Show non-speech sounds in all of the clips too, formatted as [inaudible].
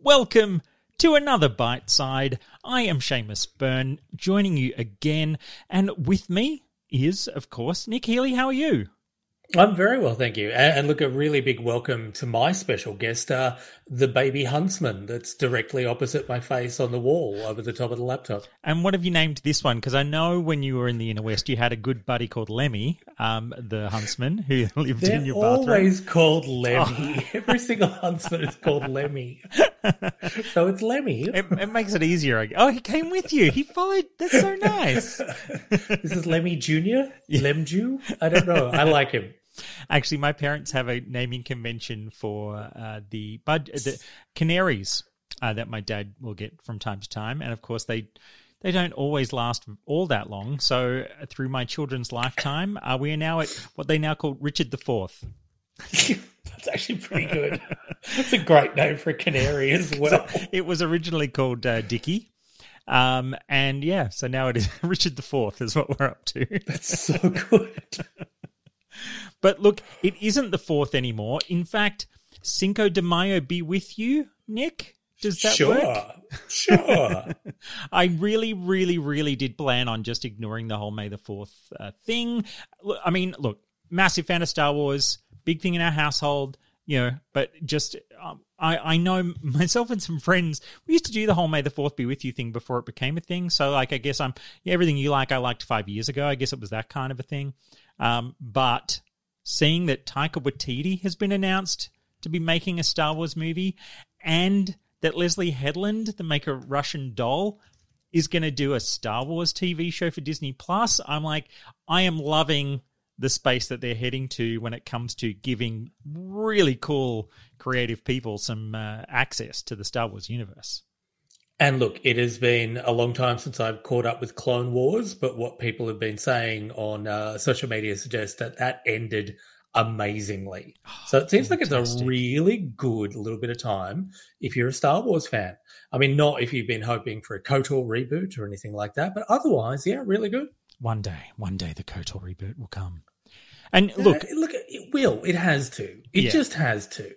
Welcome to another Byteside. I am Seamus Byrne, joining you again, and with me is, of course, Nick Healy. How are you? I'm very well, thank you. And, look, a really big welcome to my special guest, uh, the baby huntsman that's directly opposite my face on the wall over the top of the laptop. And what have you named this one? Because I know when you were in the inner west, you had a good buddy called Lemmy, um, the huntsman who [laughs] lived They're in your bathroom. always called Lemmy. Oh. [laughs] Every single huntsman is called Lemmy. [laughs] so it's Lemmy. It, it, makes it easier. Oh, he came with you. He followed. That's so nice. this is Lemmy Junior. Yeah. Lemju. I don't know. I like him. Actually, my parents have a naming convention for uh, the bud the canaries uh, that my dad will get from time to time, and of course they they don't always last all that long. So uh, through my children's lifetime, uh, we are now at what they now call Richard the Fourth. [laughs] That's actually pretty good. That's a great name for a canary as [laughs] well. So it was originally called uh, Dicky. Um, and yeah, so now it is [laughs] Richard the Fourth is what we're up to. That's so good. But look, it isn't the fourth anymore. In fact, Cinco de Mayo be with you, Nick. Does that sure, work? Sure. [laughs] I really, really, really did plan on just ignoring the whole May the 4th uh, thing. I mean, look, massive fan of Star Wars, big thing in our household, you know, but just, um, I, I know [laughs] myself and some friends, we used to do the whole May the 4th be with you thing before it became a thing. So, like, I guess I'm, yeah, everything you like, I liked five years ago. I guess it was that kind of a thing. Um, but seeing that Taika Waititi has been announced to be making a Star Wars movie and that Leslie Headland, the maker of Russian Doll, is going to do a Star Wars TV show for Disney Plus. I'm like, I am loving the space that they're heading to when it comes to giving really cool creative people some uh, access to the Star Wars universe. And look, it has been a long time since I've caught up with Clone Wars, but what people have been saying on uh, social media suggests that that ended amazingly. Oh, [sighs] so it seems fantastic. like it's a really good little bit of time if you're a Star Wars fan. I mean, not if you've been hoping for a KOTOR reboot or anything like that, but otherwise, yeah, really good. One day, one day the KOTOR reboot will come. And look, uh, look, it will. It has to. It yeah. just has to.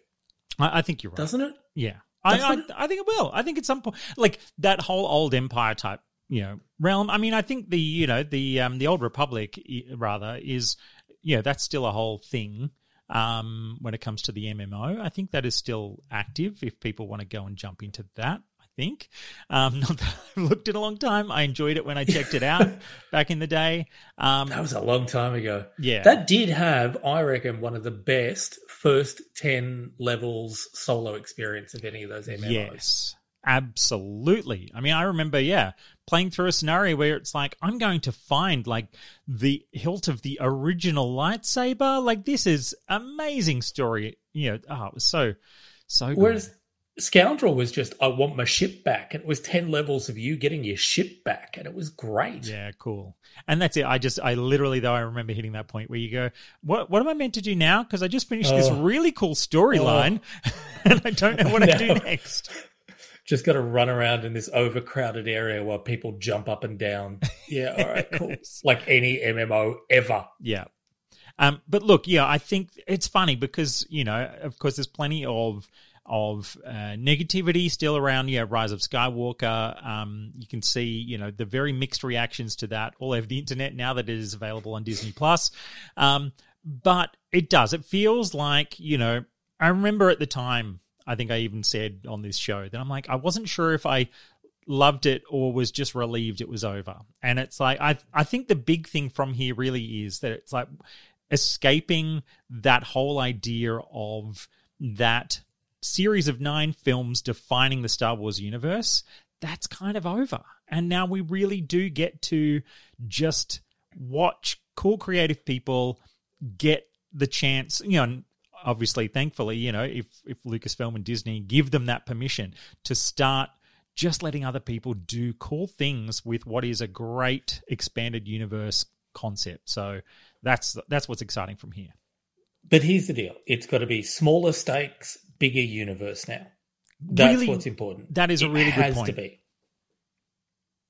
I, I think you're right, doesn't it? Yeah, I, I, I think it will. I think at some point, like that whole old empire type, you know, realm. I mean, I think the you know the um the old republic rather is yeah that's still a whole thing. Um, when it comes to the MMO, I think that is still active. If people want to go and jump into that, I think. Um, [laughs] not that I've looked in a long time. I enjoyed it when I checked it out [laughs] back in the day. Um, that was a long time ago. Yeah. That did have, I reckon, one of the best first 10 levels solo experience of any of those MMOs. Yes. Absolutely. I mean, I remember, yeah, playing through a scenario where it's like, I'm going to find like the hilt of the original lightsaber. Like, this is amazing story. You know, oh, it was so, so good. Scoundrel was just, I want my ship back. And it was 10 levels of you getting your ship back. And it was great. Yeah, cool. And that's it. I just, I literally, though, I remember hitting that point where you go, what, what am I meant to do now? Because I just finished oh. this really cool storyline oh. [laughs] and I don't know what I do [laughs] next. Just got to run around in this overcrowded area while people jump up and down. Yeah, all right, cool. [laughs] like any MMO ever. Yeah. Um, but look, yeah, I think it's funny because, you know, of course, there's plenty of of uh, negativity still around yeah rise of skywalker. Um, you can see you know the very mixed reactions to that all over the internet now that it is available on disney plus. Um, but it does. It feels like you know i remember at the time i think i even said on this show that i'm like i wasn't sure if i loved it or was just relieved it was over. And it's like i i think the big thing from here really is that it's like escaping that whole idea of that series of nine films defining the Star Wars universe, that's kind of over. And now we really do get to just watch cool creative people get the chance, you know, obviously thankfully, you know, if if Lucasfilm and Disney give them that permission to start just letting other people do cool things with what is a great expanded universe concept. So that's that's what's exciting from here. But here's the deal: it's got to be smaller stakes, bigger universe now. That's really, what's important. That is a really it good point. to be.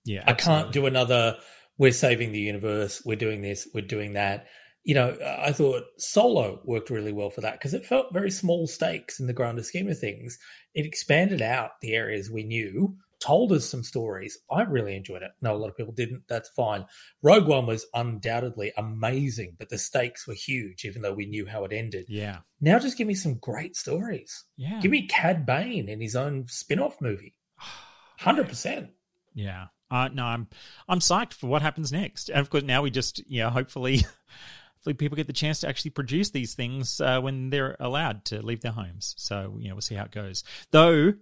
Yeah, absolutely. I can't do another. We're saving the universe. We're doing this. We're doing that. you know, I thought Solo worked really well for that because it felt very small stakes in the grander scheme of things. It expanded out the areas we knew, told us some stories. I really enjoyed it. No, a lot of people didn't. That's fine. Rogue One was undoubtedly amazing, but the stakes were huge, even though we knew how it ended. Yeah. Now just give me some great stories. Yeah. Give me Cad Bane in his own spin off movie. [sighs] 100%. Yeah. Uh, no, I'm I'm psyched for what happens next, and of course now we just you know hopefully [laughs] hopefully people get the chance to actually produce these things uh, when they're allowed to leave their homes. So you know we'll see how it goes. Though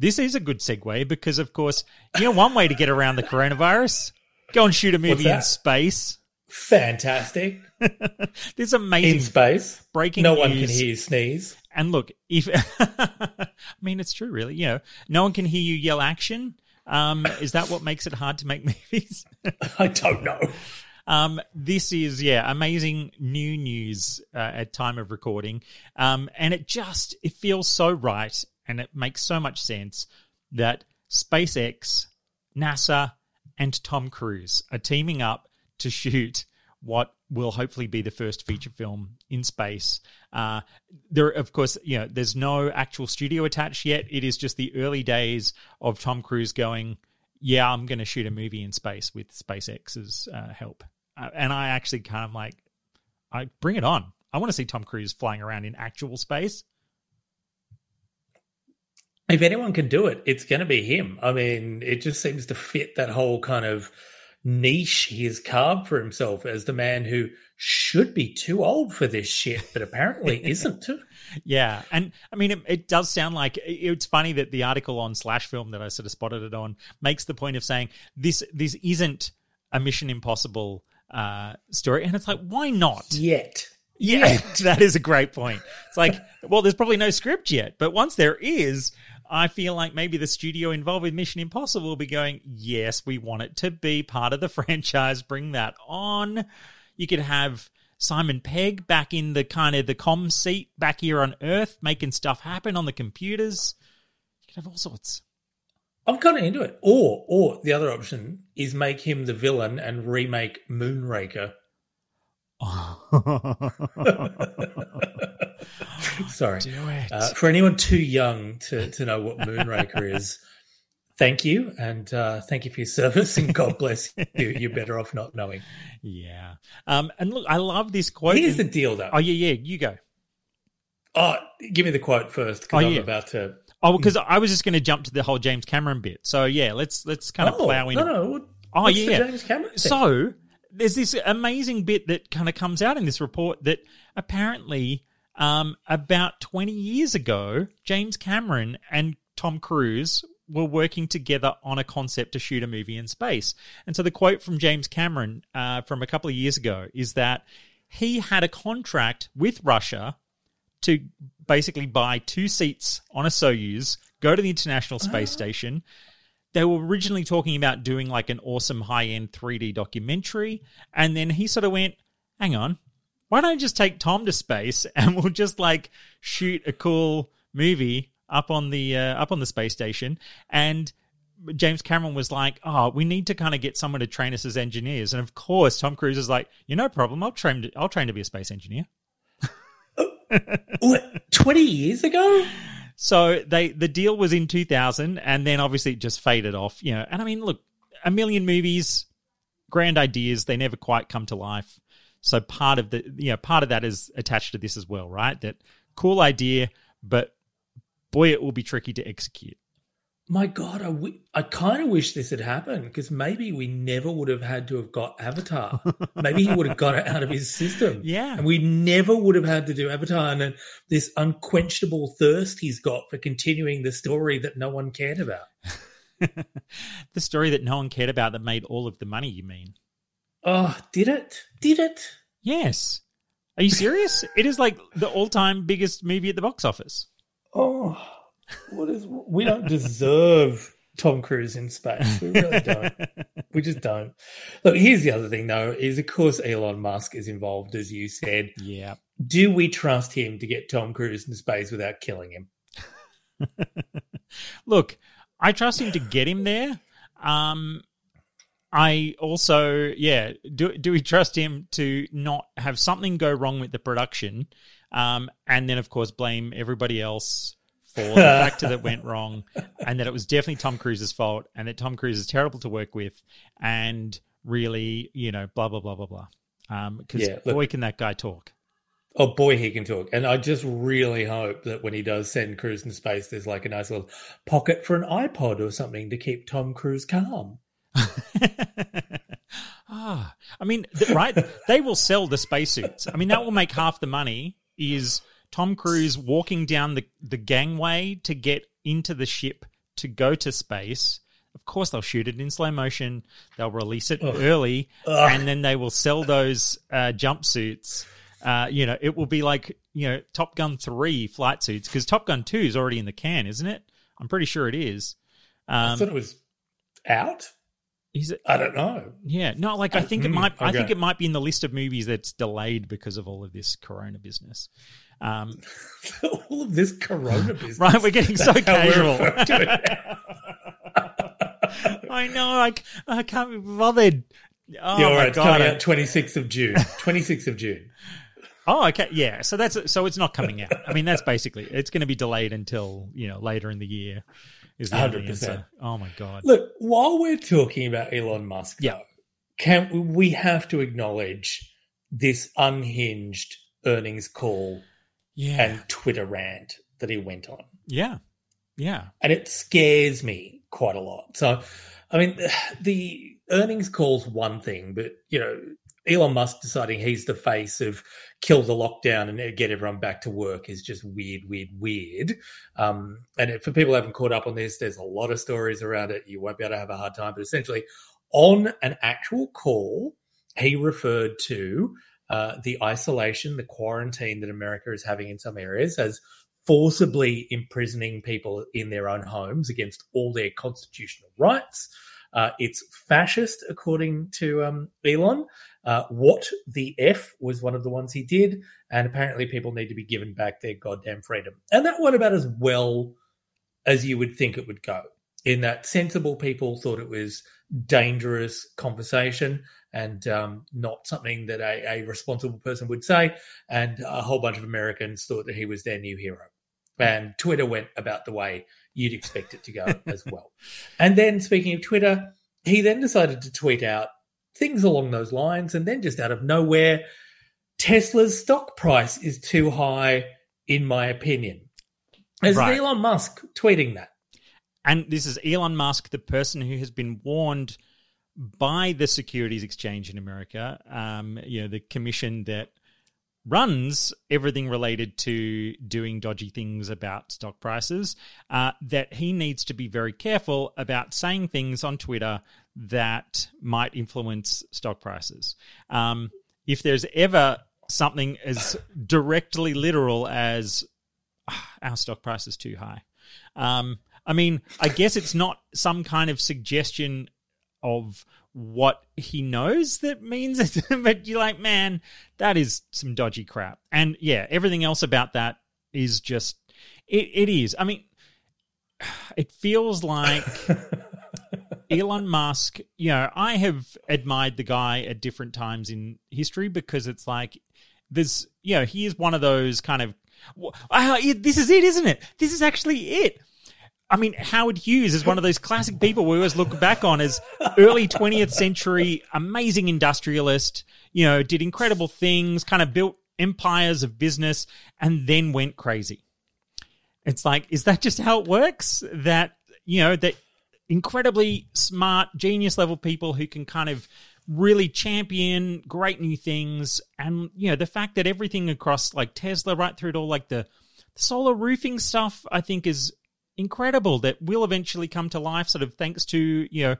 this is a good segue because of course you know one way to get around the coronavirus go and shoot a movie in space. Fantastic. [laughs] this amazing in space breaking. No news. one can hear you sneeze. And look, if [laughs] I mean it's true, really. You know, no one can hear you yell action um, is that what makes it hard to make [laughs] movies? I don't know. Um, this is yeah, amazing new news uh, at time of recording, um, and it just it feels so right, and it makes so much sense that SpaceX, NASA, and Tom Cruise are teaming up to shoot what will hopefully be the first feature film in space. Uh, there, of course, you know, there's no actual studio attached yet. It is just the early days of Tom Cruise going, "Yeah, I'm going to shoot a movie in space with SpaceX's uh, help." Uh, and I actually kind of like, I bring it on. I want to see Tom Cruise flying around in actual space. If anyone can do it, it's going to be him. I mean, it just seems to fit that whole kind of niche he has carved for himself as the man who should be too old for this shit, but apparently [laughs] isn't. yeah, and I mean, it, it, does sound like it's funny that the article on Slash Film that I sort of spotted it on makes the point of saying this this isn't a Mission Impossible uh, story, and it's like, why not yet? Yeah, [laughs] that is a great point. It's like, well, there's probably no script yet, but once there is, I feel like maybe the studio involved with Mission Impossible will be going, yes, we want it to be part of the [laughs] franchise. Bring that on. You could have Simon Pegg back in the kind of the com seat back here on Earth, making stuff happen on the computers. You could have all sorts. I'm kind of into it. Or, or the other option is make him the villain and remake Moonraker. [laughs] Sorry. Uh, for anyone too young to, to know what Moonraker is, thank you. And uh, thank you for your service. And God bless you. You're better off not knowing. Yeah. Um, and look, I love this quote. Here's the deal, though. Oh, yeah, yeah. You go. Oh, give me the quote first because oh, I'm yeah. about to. Oh, because I was just going to jump to the whole James Cameron bit. So yeah, let's let's kind of oh, plow in. No, no. Oh, What's yeah. James Cameron. Thing? So there's this amazing bit that kind of comes out in this report that apparently um, about 20 years ago, James Cameron and Tom Cruise were working together on a concept to shoot a movie in space. And so the quote from James Cameron uh, from a couple of years ago is that he had a contract with Russia to basically buy two seats on a Soyuz, go to the International Space Station. They were originally talking about doing like an awesome high end 3D documentary. And then he sort of went, hang on, why don't I just take Tom to space [laughs] and we'll just like shoot a cool movie up on the uh, up on the space station and James Cameron was like, "Oh, we need to kind of get someone to train us as engineers." And of course, Tom Cruise is like, "You no problem. I'll train. To, I'll train to be a space engineer." [laughs] what, 20 years ago? So they the deal was in 2000 and then obviously it just faded off, you know. And I mean, look, a million movies, grand ideas, they never quite come to life. So part of the you know, part of that is attached to this as well, right? That cool idea, but boy it will be tricky to execute. My God, I, w- I kind of wish this had happened because maybe we never would have had to have got Avatar. maybe he would have got it out of his system. [laughs] Yeah. And we never would have had to do Avatar and this unquenchable thirst he's got for continuing the story that no one cared about. [laughs] the story that no one cared about that made all of the money, you mean? Oh, did it? Did it? Yes. Are you serious? it is like the all time biggest movie at the box office. Oh. What is we don't deserve Tom Cruise in space. We really don't. we just don't. Look, here's the other thing though, is of course Elon Musk is involved, as you said. Yeah. Do we trust him to get Tom Cruise in space without killing him? [laughs] Look, I trust him to get him there. Um I also, yeah, do do we trust him to not have something go wrong with the production, um, and then of course blame everybody else for the [laughs] factor that went wrong, and that it was definitely Tom Cruise's fault, and that Tom Cruise is terrible to work with, and really, you know, blah blah blah blah blah. Because Yeah, boy, can that guy talk. Oh boy, he can talk. And I just really hope that when he does send Cruise into space, there's like a nice little pocket for an iPod or something to keep Tom Cruise calm. [laughs] ah, I mean, right? they will sell the spacesuits. I mean, that will make half the money. Is Tom Cruise walking down the the gangway to get into the ship to go to space? Of course, they'll shoot it in slow motion. They'll release it early, Ugh. and then they will sell those uh, jumpsuits. Uh, you know, it will be like you know Top Gun three flight suits because Top Gun two is already in the can, isn't it? I'm pretty sure it is. I Um, thought it was out. is it? I don't know. Yeah, no, like I think it Mm, might. I think it might be in the list of movies that's delayed because of all of this Corona business. Um, [laughs] All of this Corona business. [laughs] right, we're getting so casual. referring to it now. [laughs] I know, I, I can't be bothered. Oh yeah, all my right. It's coming out 26th of June. 26th of June. oh, okay, yeah. So that's so it's not coming out. I mean, that's basically it's going to be delayed until you know later in the year. Is 100%. answer. Oh my god! Look, while we're talking about Elon Musk, Yeah. though, can we have to acknowledge this unhinged earnings call Yeah, and Twitter rant that he went on? yeah, yeah. and it scares me quite a lot. So, I mean, [sighs] the earnings call's one thing, but you know, Elon Musk deciding he's the face of kill the lockdown and get everyone back to work is just weird, weird, weird. Um, and for people who haven't caught up on this, there's a lot of stories around it. You won't be able to have a hard time, but essentially, on an actual call, he referred to uh, the isolation, the quarantine that America is having in some areas as forcibly imprisoning people in their own homes against all their constitutional rights. Uh, it's fascist, according to um, Elon. Uh, what the F was one of the ones he did, and apparently people need to be given back their goddamn freedom. And that went about as well as you would think it would go. In that sensible people thought it was dangerous conversation and um, not something that a, a responsible person would say. And a whole bunch of Americans thought that he was their new hero. And Twitter went about the way you'd expect it to go [laughs] as well. And then, speaking of Twitter, he then decided to tweet out things along those lines. And then, just out of nowhere, Tesla's stock price is too high, in my opinion. Is Right. Elon Musk tweeting that? And this is Elon Musk, the person who has been warned by the Securities Exchange in America, um, you know, the commission that runs everything related to doing dodgy things about stock prices, uh, that he needs to be very careful about saying things on Twitter that might influence stock prices. Um, if there's ever something as directly literal as "Ah, our stock price is too high. Um, I mean, I guess it's not some kind of suggestion of what he knows that means it, [laughs] but you're like, man, that is some dodgy crap. And yeah, everything else about that is just, it, it is. I mean, [sighs] it feels like [laughs] Elon Musk, you know, I have admired the guy at different times in history because it's like there's, you know, he is one of those kind of, ah, this is it, isn't it? This is actually it. I mean, Howard Hughes is one of those classic people we always look back on as early 20th century amazing industrialist, you know, did incredible things, kind of built empires of business, and then went crazy. It's like, is that just how it works? That, you know, that incredibly smart, genius level people who can kind of really champion great new things. And, you know, the fact that everything across like Tesla, right through to all like the, the solar roofing stuff, I think is incredible that will eventually come to life, sort of thanks to, you know,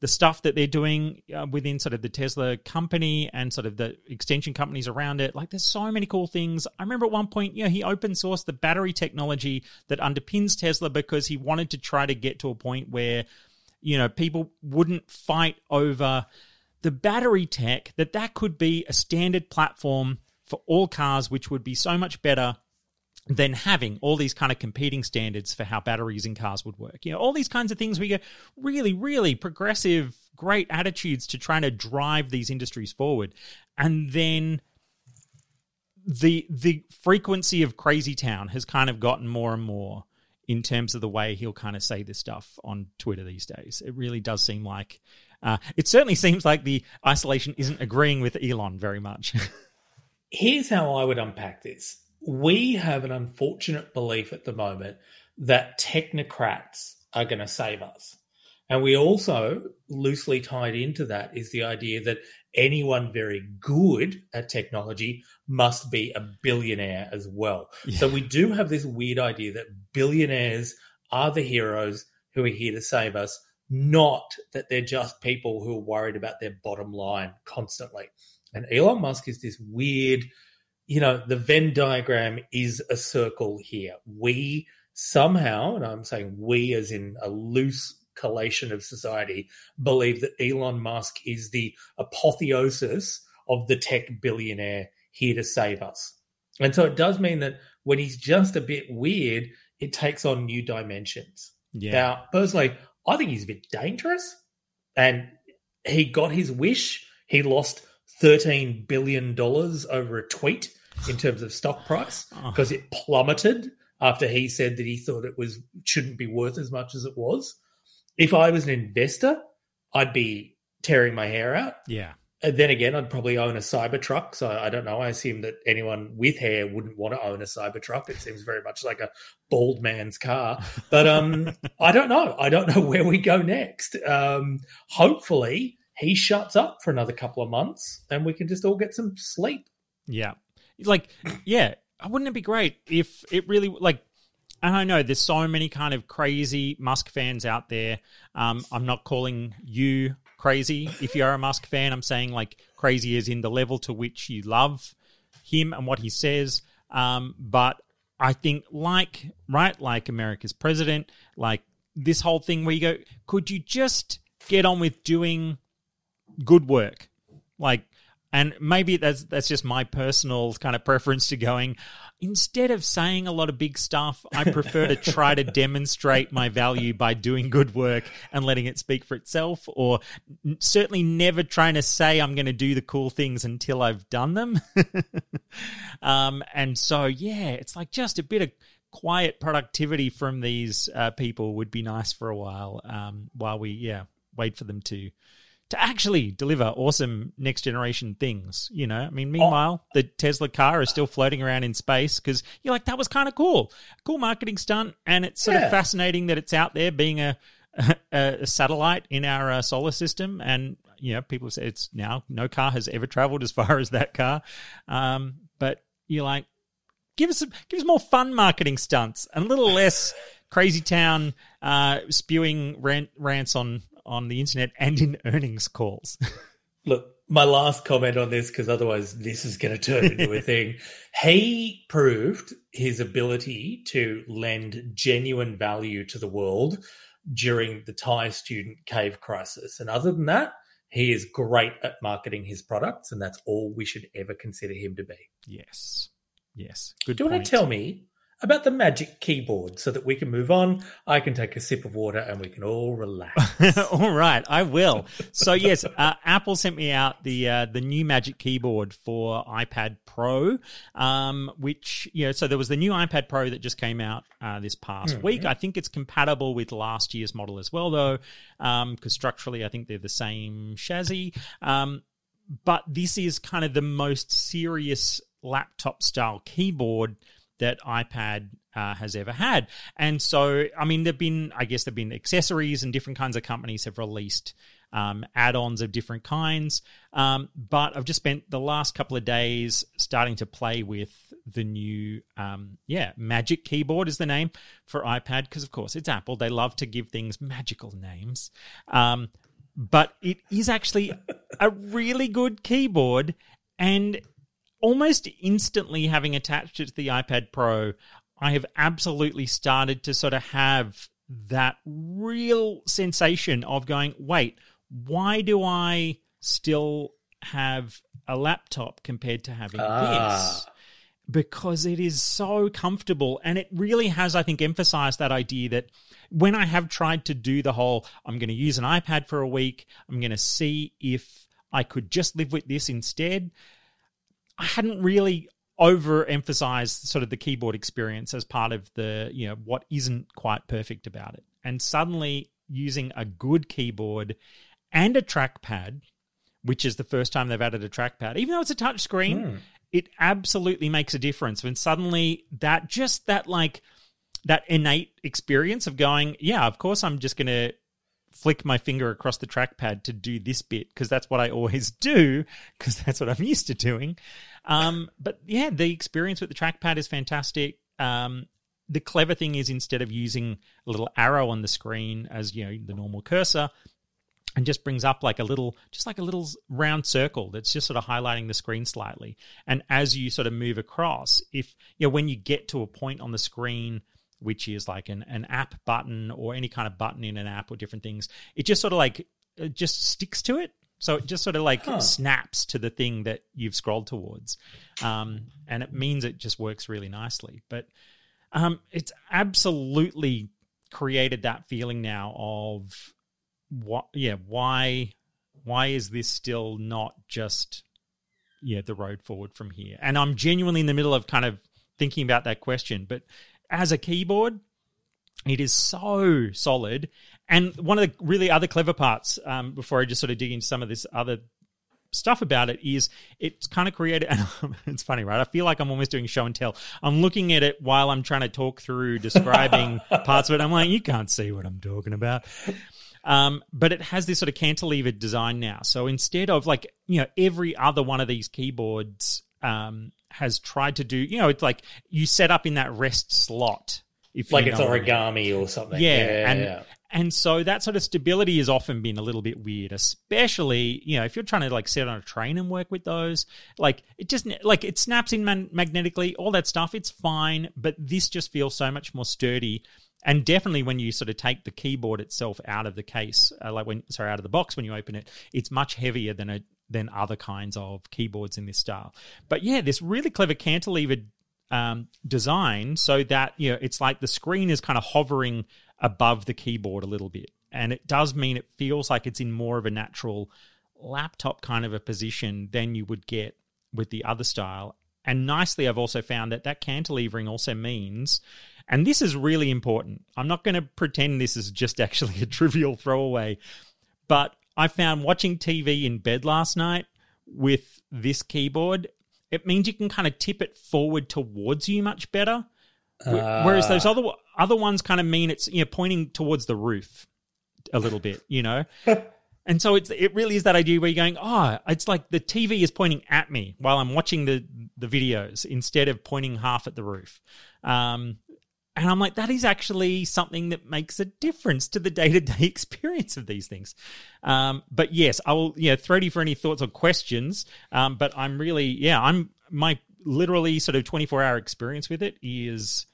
the stuff that they're doing uh, within sort of the Tesla company and sort of the extension companies around it. Like, there's so many cool things. I remember at one point, you know, he open sourced the battery technology that underpins Tesla because he wanted to try to get to a point where, you know, people wouldn't fight over the battery tech, that that could be a standard platform for all cars, which would be so much better than having all these kind of competing standards for how batteries in cars would work. You know, all these kinds of things we get really, really progressive, great attitudes to trying to drive these industries forward. And then the the frequency of crazy town has kind of gotten more and more in terms of the way he'll kind of say this stuff on Twitter these days. It really does seem like uh, it certainly seems like the isolation isn't agreeing with Elon very much. [laughs] Here's how I would unpack this we have an unfortunate belief at the moment that technocrats are going to save us. And we also, loosely tied into that, is the idea that anyone very good at technology must be a billionaire as well. Yeah. So we do have this weird idea that billionaires are the heroes who are here to save us, not that they're just people who are worried about their bottom line constantly. And Elon Musk is this weird you know, the Venn diagram is a circle here. We somehow, and I'm saying we as in a loose collation of society, believe that Elon Musk is the apotheosis of the tech billionaire here to save us. And so it does mean that when he's just a bit weird, it takes on new dimensions. Yeah. Now, personally, I think he's a bit dangerous. And he got his wish. He lost $13 billion over a tweet in terms of stock price because oh. it plummeted after he said that he thought it was shouldn't be worth as much as it was. If I was an investor, I'd be tearing my hair out. Yeah. And then again, I'd probably own a Cybertruck. So I don't know. I assume that anyone with hair wouldn't want to own a Cybertruck. It seems very much like a bald man's car. But um, [laughs] I don't know. I don't know where we go next. Um, hopefully, he shuts up for another couple of months and we can just all get some sleep. Yeah. Like, yeah, wouldn't it be great if it really like? And I know there's so many kind of crazy Musk fans out there. Um, I'm not calling you crazy if you're a Musk fan. I'm saying like crazy is in the level to which you love him and what he says. Um, but I think like right, like America's president, like this whole thing where you go, could you just get on with doing good work? Like and maybe that's that's just my personal kind of preference to going. Instead of saying a lot of big stuff, I prefer to try to demonstrate my value by doing good work and letting it speak for itself, or certainly never trying to say I'm going to do the cool things until I've done them. [laughs] um, and so, yeah, it's like just a bit of quiet productivity from these uh, people would be nice for a while um, while we, yeah, wait for them to to actually deliver awesome next generation things. You know, I mean, meanwhile, oh. the Tesla car is still floating around in space because you're like, that was kind of cool, cool marketing stunt, and it's sort yeah. of fascinating that it's out there being a [laughs] a, a satellite in our uh, solar system, and you know, people say it's now no car has ever traveled as [laughs] far as that car. Um, but you're like, give us some, give us more fun marketing stunts and a little less [laughs] crazy town uh, spewing rant, rants on on the internet and in earnings calls. [laughs] Look, my last comment on this, because otherwise this is going to turn into a [laughs] thing. He proved his ability to lend genuine value to the world during the Thai student cave crisis. And other than that, he is great at marketing his products, and that's all we should ever consider him to be. Yes. Yes. Good. Do you want to tell me about the magic keyboard so that we can move on. I can take a sip of water and we can all relax. [laughs] all right, I will. So yes, uh, Apple sent me out the uh, the new Magic Keyboard for iPad Pro, um, which you know. So there was the new iPad Pro that just came out uh, this past mm-hmm. week. I think it's compatible with last year's model as well, though, because um, structurally I think they're the same chassis. Um, but this is kind of the most serious laptop style keyboard that iPad uh, has ever had. And so, I mean, there've been, I guess, there've been accessories and different kinds of companies have released um, add-ons of different kinds. Um, but I've just spent the last couple of days starting to play with the new, um, yeah, Magic Keyboard is the name for iPad because, of course, it's Apple. They love to give things magical names. Um, but it is actually a really good keyboard, and almost instantly having attached it to the iPad Pro, I have absolutely started to sort of have that real sensation of going, wait, why do I still have a laptop compared to having ah. this? because it is so comfortable and it really has i think emphasized that idea that when i have tried to do the whole i'm going to use an ipad for a week i'm going to see if i could just live with this instead i hadn't really overemphasized sort of the keyboard experience as part of the you know what isn't quite perfect about it and suddenly using a good keyboard and a trackpad which is the first time they've added a trackpad even though it's a touch screen Hmm. it absolutely makes a difference when suddenly that just that like that innate experience of going yeah of course i'm just going to flick my finger across the trackpad to do this bit because that's what i always [laughs] do because that's what i'm used to doing. Um, but yeah the experience with the trackpad is fantastic. Um, the clever thing is instead of using a little arrow on the screen as you know the normal cursor and just brings up like a little just like a little round circle that's just sort of highlighting the screen slightly. And as you sort of move across if you know when you get to a point on the screen which is like an, an app button or any kind of button in an app or different things it just sort of like it just sticks to it. So it just sort of like Huh. snaps to the thing that you've scrolled towards. Um, and it means it just works really nicely. But um, it's absolutely created that feeling now of what yeah why why is this still not just yeah the road forward from here? And i'm genuinely in the middle of kind of thinking about that question but as a keyboard it is so solid. And one of the really other clever parts um, before i just sort of dig into some of this other stuff about it is it's kind of created [laughs] and it's funny right? I feel like i'm almost doing show and tell. I'm looking at it while i'm trying to talk through describing [laughs] parts of it. I'm like you can't see what i'm talking about. Um, but it has this sort of cantilevered design now. So instead of like you know every other one of these keyboards um, has tried to do you know it's like you set up in that rest slot if Like you it's know what I mean. origami or something. Yeah, yeah, and yeah. and so that sort of stability has often been a little bit weird, especially you know if you're trying to like sit on a train and work with those. Like it just like it snaps in man- magnetically, all that stuff. It's fine, but this just feels so much more sturdy. And definitely when you sort of take the keyboard itself out of the case, uh, like when sorry out of the box when you open it, it's much heavier than a than other kinds of keyboards in this style. But yeah, this really clever cantilevered um, design so that you know it's like the screen is kind of hovering above the keyboard a little bit, and it does mean it feels like it's in more of a natural laptop kind of a position than you would get with the other style. And nicely, I've also found that that cantilevering also means, and this is really important. I'm not going to pretend this is just [laughs] actually a trivial throwaway, but I found watching TV in bed last night with this keyboard, it means you can kind of tip it forward towards you much better. Wh- Whereas those other other ones kind of mean it's you know pointing towards the roof a little bit, you know. [laughs] and so it's it really is that idea where you're going, oh, it's like the TV is pointing at me while I'm watching the the videos instead of pointing half at the roof. Um, and I'm like, that is actually something that makes a difference to the day to day experience of these things. Um, but yes, I will, yeah, throw to you for any thoughts or questions. Um, but I'm really, yeah, I'm, my literally sort of 24 hour experience with it is,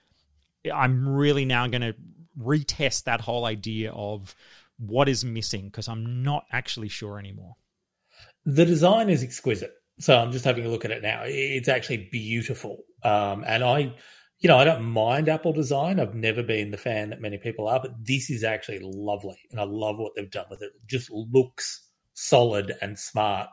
I'm really now going to retest that whole idea of what is missing because I'm not actually sure anymore. The design is exquisite. So I'm just having a look at it now. It's actually beautiful. Um, and I, you know, I don't mind Apple design. I've never been the fan that many people are, but this is actually lovely. And I love what they've done with it. It just looks solid and smart.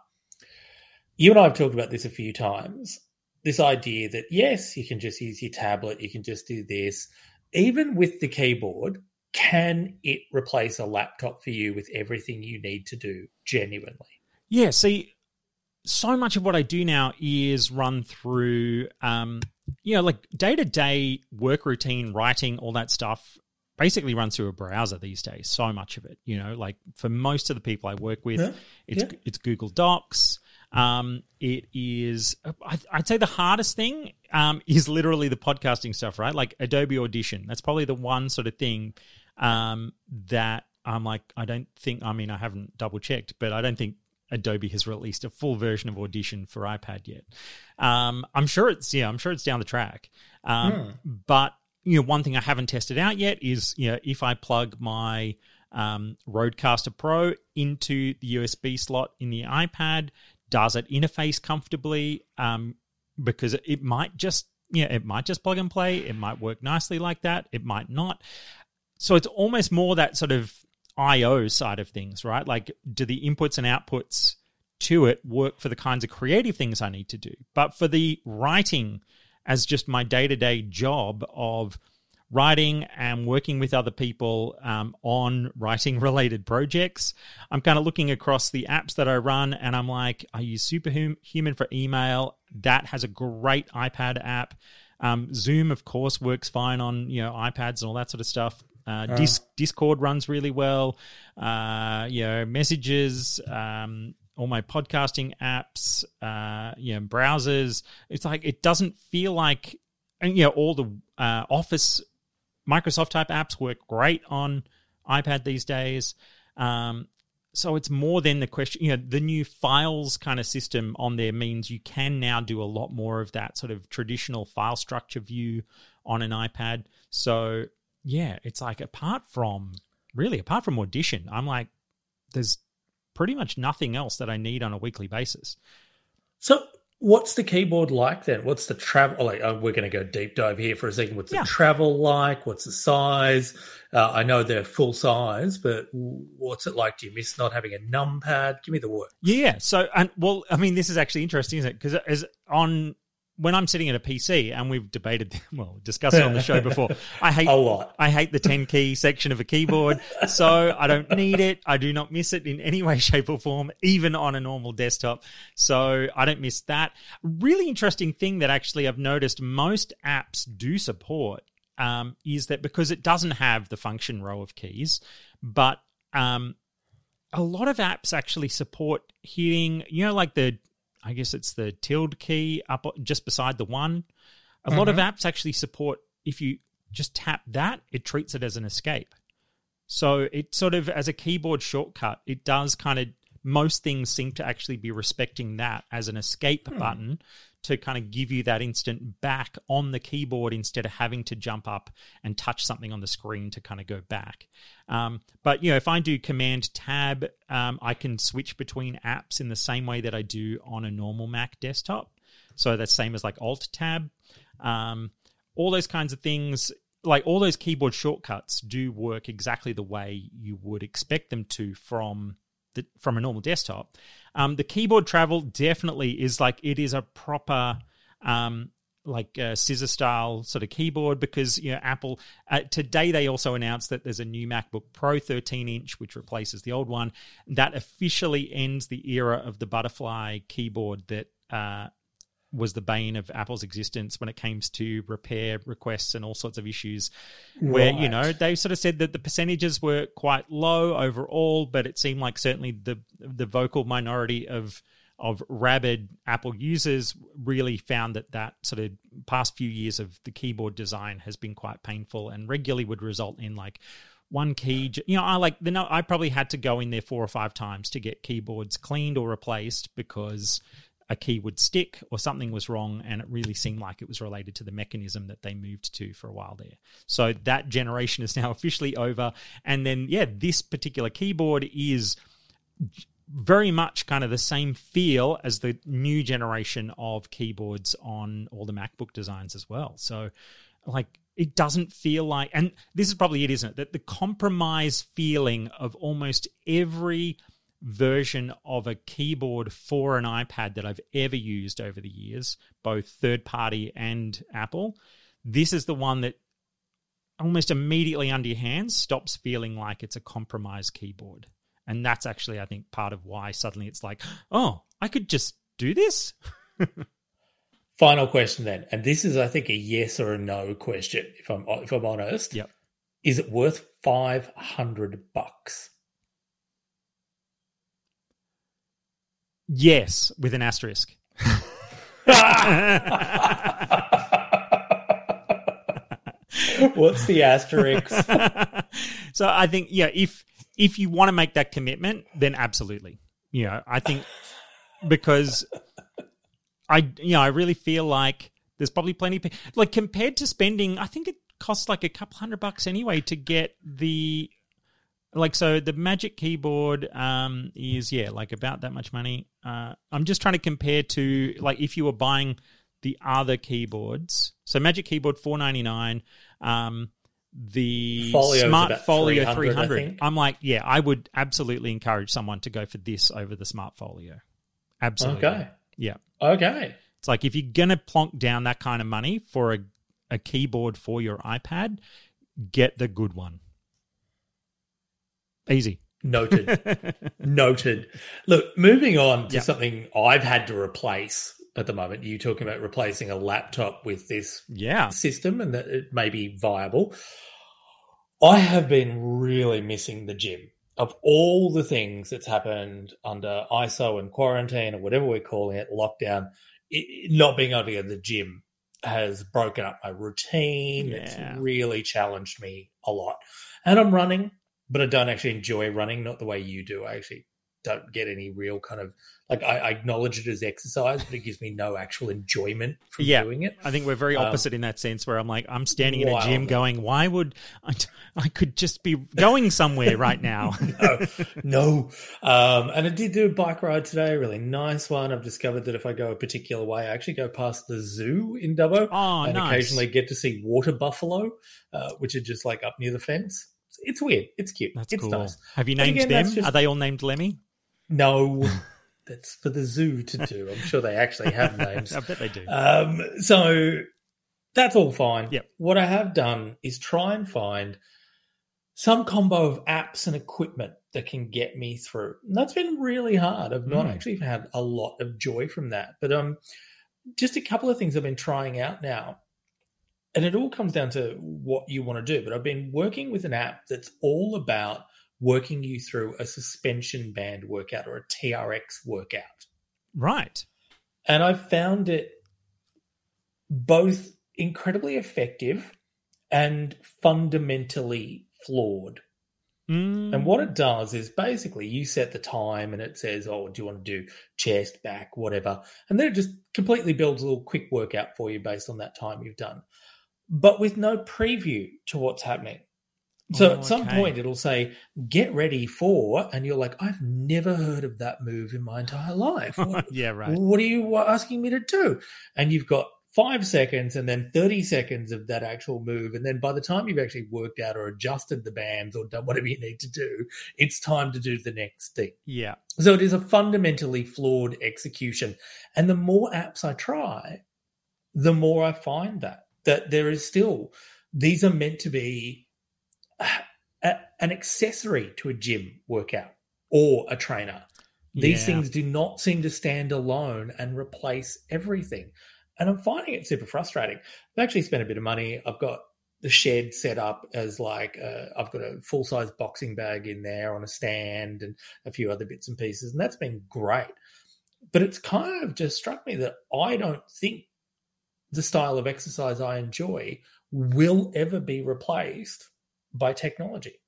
You and I have talked about this a few times. This idea that, yes, you can just use your tablet, you can just do this. Even with the keyboard, can it replace a laptop for you with everything you need to do genuinely? Yeah, see, so much of what I do now is run through, um, you know, like day to day work routine, writing, all that stuff. Basically, runs through a browser these days. So much of it, you know, like for most of the people I work with, Yeah, it's yeah. it's Google Docs. Um, it is, I'd say the hardest thing um, [laughs] is literally the podcasting stuff, right? Like Adobe Audition. That's probably the one sort of thing um, that I'm like, I don't think, I mean, I haven't double checked, but I don't think Adobe has released a full version of Audition for iPad yet. Um, I'm sure it's, yeah, I'm sure it's down the track. Um, But, you know, one thing I haven't tested out yet is, you know, if I plug my um, Rodecaster Pro into the USB slot in the iPad, does it interface comfortably? Um, because it might just yeah, it might just plug and play. It might work nicely like that. It might not. So it's almost more that sort of IO side of things, right? Like, do the inputs and outputs to it work for the kinds of creative things I need to do? But for the writing as just my day to day job of writing and working with other people um, on writing [laughs] related projects. I'm kind of looking across the apps that I run and I'm like, I use Superhuman for email. That has a great iPad app. Um, Zoom, of course, works fine on you know iPads and all that sort of stuff. Uh. Dis- Discord runs really well. Uh, you know, messages, um, all my podcasting apps, uh, you know, browsers. It's like it doesn't feel like, and you know, all the uh, Office Microsoft type apps work great on iPad these days. Um, so it's more than the question. You know, the new files kind of system on there means you can now do a lot more of that sort of traditional file structure view on an iPad. So yeah, it's like apart from really apart from Audition, I'm like, there's pretty much nothing else that I need on a weekly basis. So What's the keyboard like then? What's the travel like? Oh, we're going to go deep dive here for a second. What's the travel like? What's the size? Uh, I know they're full size, but what's it like? Do you miss not having a numpad? Give me the word. Yeah. So, and well, I mean, this is actually interesting, isn't it? Because as on when I'm sitting at a PC, and we've debated, [laughs] well, discussed it on the show [laughs] before. I hate a lot. I hate the 10 key section of a keyboard, so I don't need it. I do not miss it in any way, shape, or form, even on a normal desktop. So I don't miss that. Really interesting thing that actually I've noticed most apps do support um, is that because it doesn't have the function row of keys, but um, a lot of apps actually support hitting, you know, like the I guess it's the tilde key up just beside the one. A mm-hmm. lot of mm-hmm. apps actually support if you just tap that, it treats it as an escape. So it sort of as a keyboard shortcut, it does kind of most things seem to actually be respecting that as an escape hmm. button to kind of give you that instant back on the keyboard instead of having to jump up and touch something on the screen to kind of go back. Um, but you know, if I do Command Tab, um, I can switch between apps in the same way that I do on a normal Mac desktop. So that's same as like Alt Tab. Um, all those kinds of things like all those keyboard shortcuts do work exactly the way you would expect them to from from a normal desktop. Um, the keyboard travel definitely is like it is a proper um, like a scissor style sort of keyboard because you know Apple uh, today they also announced that there's a new MacBook Pro 13 inch which replaces the old one that officially ends the era of the butterfly keyboard that uh, was the bane of Apple's existence when it came to repair requests and all sorts of issues. Where right. you know they sort of said that the percentages were quite low overall, but it seemed like certainly the the vocal minority of of rabid Apple users really found that that sort of past few years of the keyboard design has been quite painful and regularly would result in like one key you know i like the no i probably had to go in there four or five times to get keyboards cleaned or replaced because a key would stick or something was wrong and it really seemed like it was related to the mechanism that they moved to for a while there. So that generation is now [laughs] officially over and then yeah, this particular keyboard is very much kind of the same feel as the new generation of keyboards on all the MacBook designs as well. So like it doesn't feel like and this is probably it isn't it that the compromise feeling of almost every version of a keyboard for an iPad that I've ever used over the years, both third party and Apple. This is the one that almost immediately under your hands stops feeling like it's a compromised keyboard. And that's actually, I think, part of why suddenly it's like, oh, I could just do this. [laughs] Final question then, and this is, I think, a yes or a no question. If I'm if I'm honest, yep. Is it worth five hundred bucks? Yes, with an asterisk. [laughs] What's the asterisk? [laughs] so I think yeah, if if you want to make that commitment, then absolutely. You know, I think because I you know, I really feel like there's probably plenty of, like compared to spending, I think it costs like a couple hundred bucks anyway to get the like so the magic keyboard um is yeah like about that much money uh i'm just trying to compare to like if you were buying the other keyboards. So Magic Keyboard four ninety nine. Um, the Folio's Smart Folio 300, three i'm like, yeah, I would absolutely encourage someone to go for this over the Smart Folio. Absolutely. Okay. Yeah. Okay. It's like if you're gonna plonk down that kind of money for a, a keyboard for your iPad, get the good one. Easy. Noted. [laughs] Noted. Look, moving on to Yeah. something I've had to replace at the moment. You talking about replacing a laptop with this yeah. system and that it may be viable. I have been really missing the gym. Of all the things that's happened under ISO and quarantine or whatever we're calling it, lockdown, it, not being able to go to the gym has broken up my routine. Yeah. It's really challenged me a lot. And I'm running, but I don't actually enjoy running, not the way you do. I actually don't get any real kind of like I, I acknowledge it as exercise, but it gives me no actual enjoyment from Yeah. doing it. I think we're very Um, opposite in that sense where I'm like, I'm standing in a gym going, why would I, I could just be going somewhere right now. [laughs] no, no. Um, and I did do a bike ride today, a really nice one. I've discovered that if I go a particular way, I actually go past the zoo in Dubbo Oh, and nice. occasionally get to see water buffalo, uh, which are just like up near the fence. It's weird. It's cute. That's it's cool. nice. Have you named again, them? just- Are they all named Lemmy? No, [laughs] that's for the zoo to do. I'm sure they actually have [laughs] names. I bet they do. Um, so that's all fine. Yep. What I have done is try and find some combo of apps and equipment that can get me through. And that's been really hard. I've not Mm. actually had a lot of joy from that. But um, just a couple of things I've been trying out now. And it all comes down to what you want to do. But I've been working with an app that's all about working you through a suspension band workout or a TRX workout right. and I found it both incredibly effective and fundamentally flawed. Mm, And what it does is basically you set the time and it says, Oh, do you want to do chest, back, whatever? And then it just completely builds a little quick workout for you based on that time you've done, but with no preview to what's happening. So Oh, at some okay. point it'll say, Get ready for, and you're like, I've never heard of that move in my entire life. [laughs] What, yeah, right. what are you asking me to do? And you've got five seconds and then 30 seconds of that actual move. And then by the time you've actually worked out or adjusted the bands or done whatever you need to do, it's time to do the next thing. Yeah. So it is a fundamentally flawed execution. And the more apps I try, the more I find that, that there is still, these are meant to be a, an accessory to a gym workout or a trainer. These Yeah. things do not seem to stand alone and replace everything. And I'm finding it super frustrating. I've actually spent a bit of money. I've got the shed set up as like uh, I've got a full size boxing bag in there on a stand and a few other bits and pieces, and that's been great. But it's kind of just struck me that I don't think the style of exercise I enjoy will ever be replaced by technology.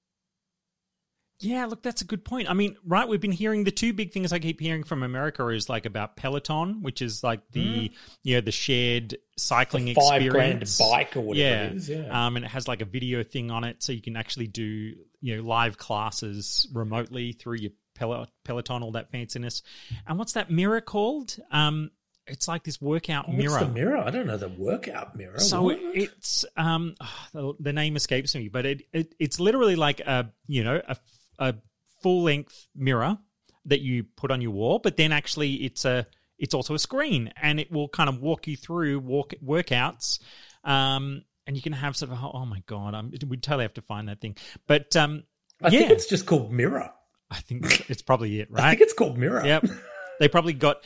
Yeah, look, that's a good point. I mean, right, we've been hearing the two big things I keep hearing from America is like about Peloton, which is like the you know the shared cycling Mm. Five grand experience. bike or whatever yeah. it is. Yeah. Um, and it has like a video thing on it, so you can actually do you know live classes remotely through your Pel- Peloton, all that fanciness. And what's that mirror called? Um, it's like this workout What's mirror. the mirror? I don't know the workout mirror. So What? it's um the, the name escapes me, but it, it it's literally like a you know a a full length mirror that you put on your wall, but then actually it's a it's also a screen and it will kind of walk you through walk workouts. Um, and you can have sort of oh my god, I'm, we totally have to find that thing. But um, I yeah, think it's just called mirror. I think it's probably it, [laughs] right? I think it's called mirror. Yep. They probably got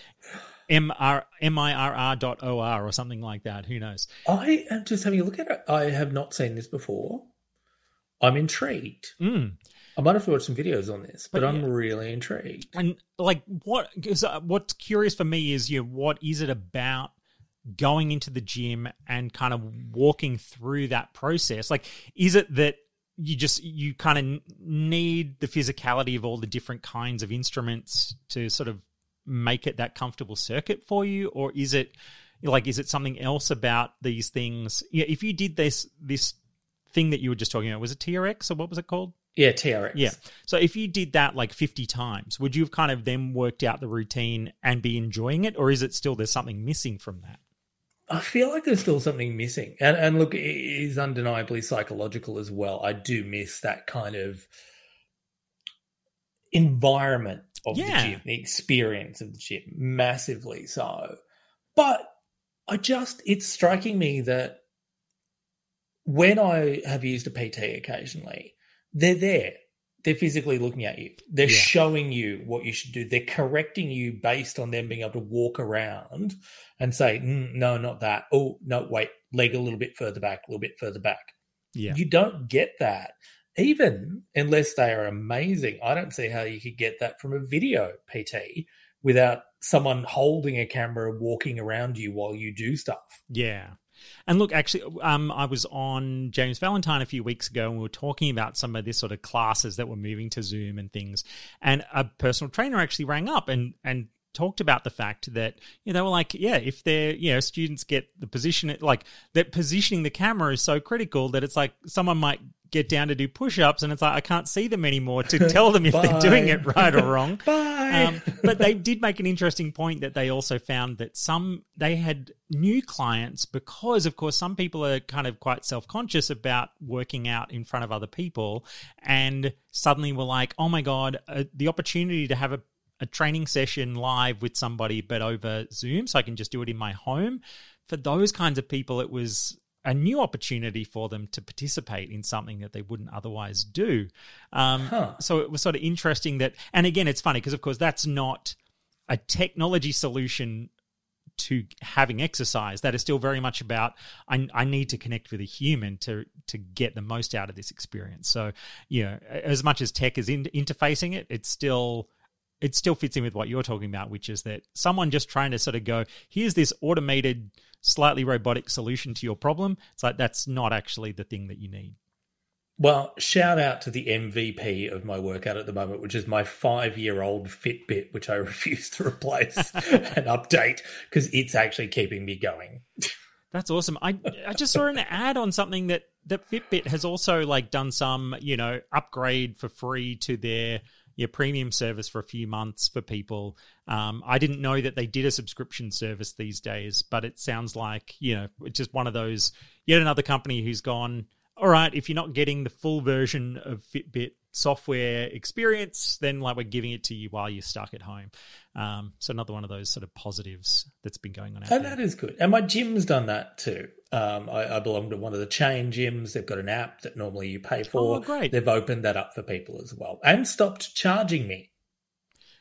mr dot or or something like that. Who knows? I am just having a look at it. I have not seen this before. I'm intrigued. Mm. I might have to watch some videos on this, but, But I'm yeah. really intrigued. and like what cause, uh, what's curious for me is you know, what is it about going into the gym and kind of walking through that process like is it that you just you kind of need the physicality of all the different kinds of instruments to sort of make it that comfortable circuit for you or is it like is it something else about these things yeah if you did this this thing that you were just talking about was it trx or what was it called Yeah, TRX. yeah. So if you did that like 50 times, would you have kind of then worked out the routine and be enjoying it? Or is it still there's something missing from that? I feel like there's still something missing. And, and look, it is undeniably psychological as well. I do miss that kind of environment of Yeah. the gym, the experience of the gym, massively so. But I just, it's striking me that when I have used a PT occasionally, they're there. They're physically looking at you. They're Yeah. showing you what you should do. They're correcting you based on them being able to walk around and say, "Mm, no, not that. Oh, no, wait, leg a little bit further back, a little bit further back. Yeah. You don't get that, even unless they are amazing. I don't see how you could get that from a video PT without someone holding a camera walking around you while you do stuff. Yeah. And look, actually, um, I was on James Valentine a few weeks ago and we were talking about some of this sort of classes that were moving to Zoom and things. And a personal trainer actually rang up and, and talked about the fact that, you know, like, yeah, if they're, you know, students get the position, like that positioning the camera is so critical that it's like someone might get down to do push ups and it's like, I can't see them anymore to [laughs] tell them if they're doing it right or wrong. [laughs] Bye. Um, but they did make an interesting point that they also found that some they had new clients because, of course, some people are kind of quite self conscious about working out in front of other people, and suddenly were like, "Oh my god, uh, the opportunity to have a a training session live with somebody, but over Zoom, so I can just do it in my home." For those kinds of people, it was a new opportunity for them to participate in something that they wouldn't otherwise do. Um, Huh. So it was sort of interesting that, and again, it's funny because, of course, that's not a technology solution to having exercise. That is still very much about I, I need to connect with a human to to get the most out of this experience. So, you know, as much as tech is in, interfacing it, it's still it still fits in with what you're talking about, which is that someone just trying to sort of go, here's this automated, slightly robotic solution to your problem. It's like that's not actually the thing that you need. Well, shout out to the MVP of my workout at the moment, which is my five year old Fitbit, which I [laughs] refuse to replace [laughs] and update because it's actually keeping me going. That's awesome. I I just saw an ad on something that that Fitbit has also like done some, you know, upgrade for free to their your premium service for a few months for people. Um, I didn't know that they did a subscription service these days, but it sounds like you know it's just one of those yet another company who's gone. All right, if you're not getting the full version of Fitbit software experience, then like we're giving it to you while you're stuck at home. Um, so another one of those sort of positives that's been going on out And there. that is good. And my gym's done that too. Um, I, I belong to one of the chain gyms. They've got an app that normally you pay for. Oh, great. They've opened that up for people as well and stopped charging me.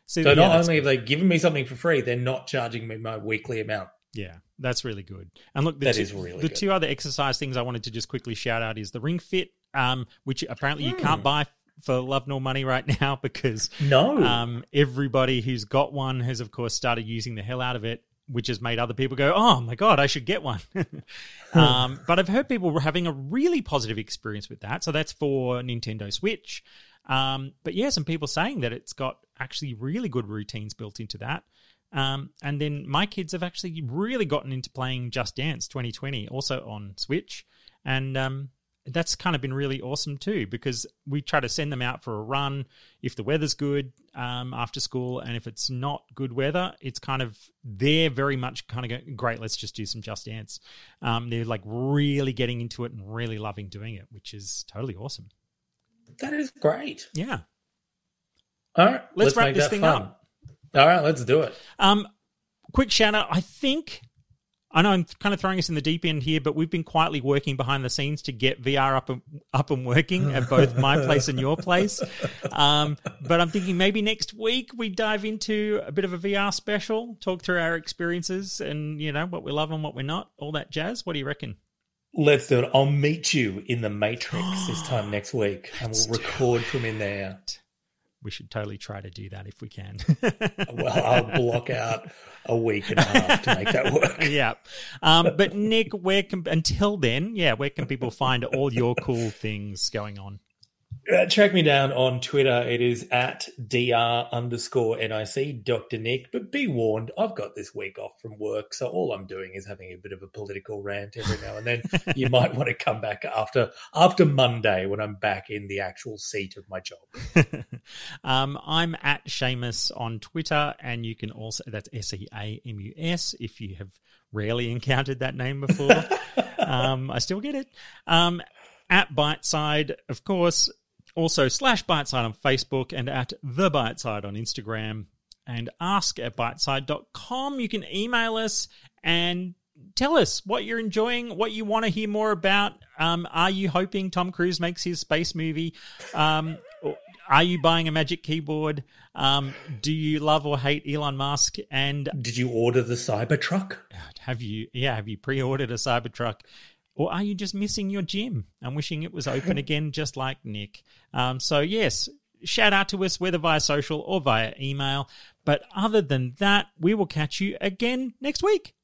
So, So yeah, not only good. have they given me something for free, they're not charging me my weekly amount. Yeah, that's really good. And look, the, That two, is really the good. two other exercise things I wanted to just quickly shout out is the Ring Fit, um, which apparently you can't Hmm. buy for love nor money right now [laughs] because No. um, everybody who's got one has, of course, started using the hell out of it, which has made other people go, "Oh my god, I should get one." [laughs] um, but I've heard people were having a really positive experience with that. So that's for Nintendo Switch. Um, but yeah, some people saying that it's got actually really good routines built into that. Um, and then my kids have actually really gotten into playing Just Dance 2020, also on Switch, and um, that's kind of been really awesome too because we try to send them out for a run if the weather's good um, after school, and if it's not good weather, it's kind of they're very much kind of going, great. Let's just do some Just Dance. Um, they're like really getting into it and really loving doing it, which is totally awesome. that is great. Yeah. All right. Let's wrap this thing fun. up. All right, let's do it. Um, quick shout out. I think I know I'm kind of throwing us in the deep end here, but we've been quietly working behind the scenes to get VR up and up and working at both my place and your place. Um, but I'm thinking maybe next week we dive into a bit of a VR special, talk through our experiences and you know what we love and what we're not, all that jazz. What do you reckon? Let's do it. I'll meet you in the Matrix this [gasps] time next week, and we'll record from in there. We should totally try to do that if we can. [laughs] Well, I'll block out a week and a half to make that work. [laughs] yeah. Um, but Nick, where can until then, yeah, where can people find all your cool things going on? Uh, track me down on Twitter. It is at dr underscore nic Dr. Nick. But be warned, I've got this week off from work, so all I'm doing is having a bit of a political rant every now and then. [laughs] you might want to come back after after Monday when I'm back in the actual seat of my job. [laughs] um, I'm at Seamus on Twitter, and you can also that's S E A M U S if you have rarely encountered that name before. [laughs] um, I still get it. Um, at Byteside, of course, also slash Byteside on Facebook and at the Byteside on Instagram and ask at byteside.com. You can email us and tell us what you're enjoying, what you want to hear more about. Um, are you hoping Tom Cruise makes his space movie? Um, are you buying a magic keyboard? Um, do you love or hate Elon Musk? And did you order the Cybertruck? [sighs] Have you? Yeah, have you pre-ordered a Cybertruck? Or are you just missing your gym and wishing it was open [laughs] again, just like Nick? Um, so yes, shout out to us whether via social or via email. But other than that, we will catch you again next week.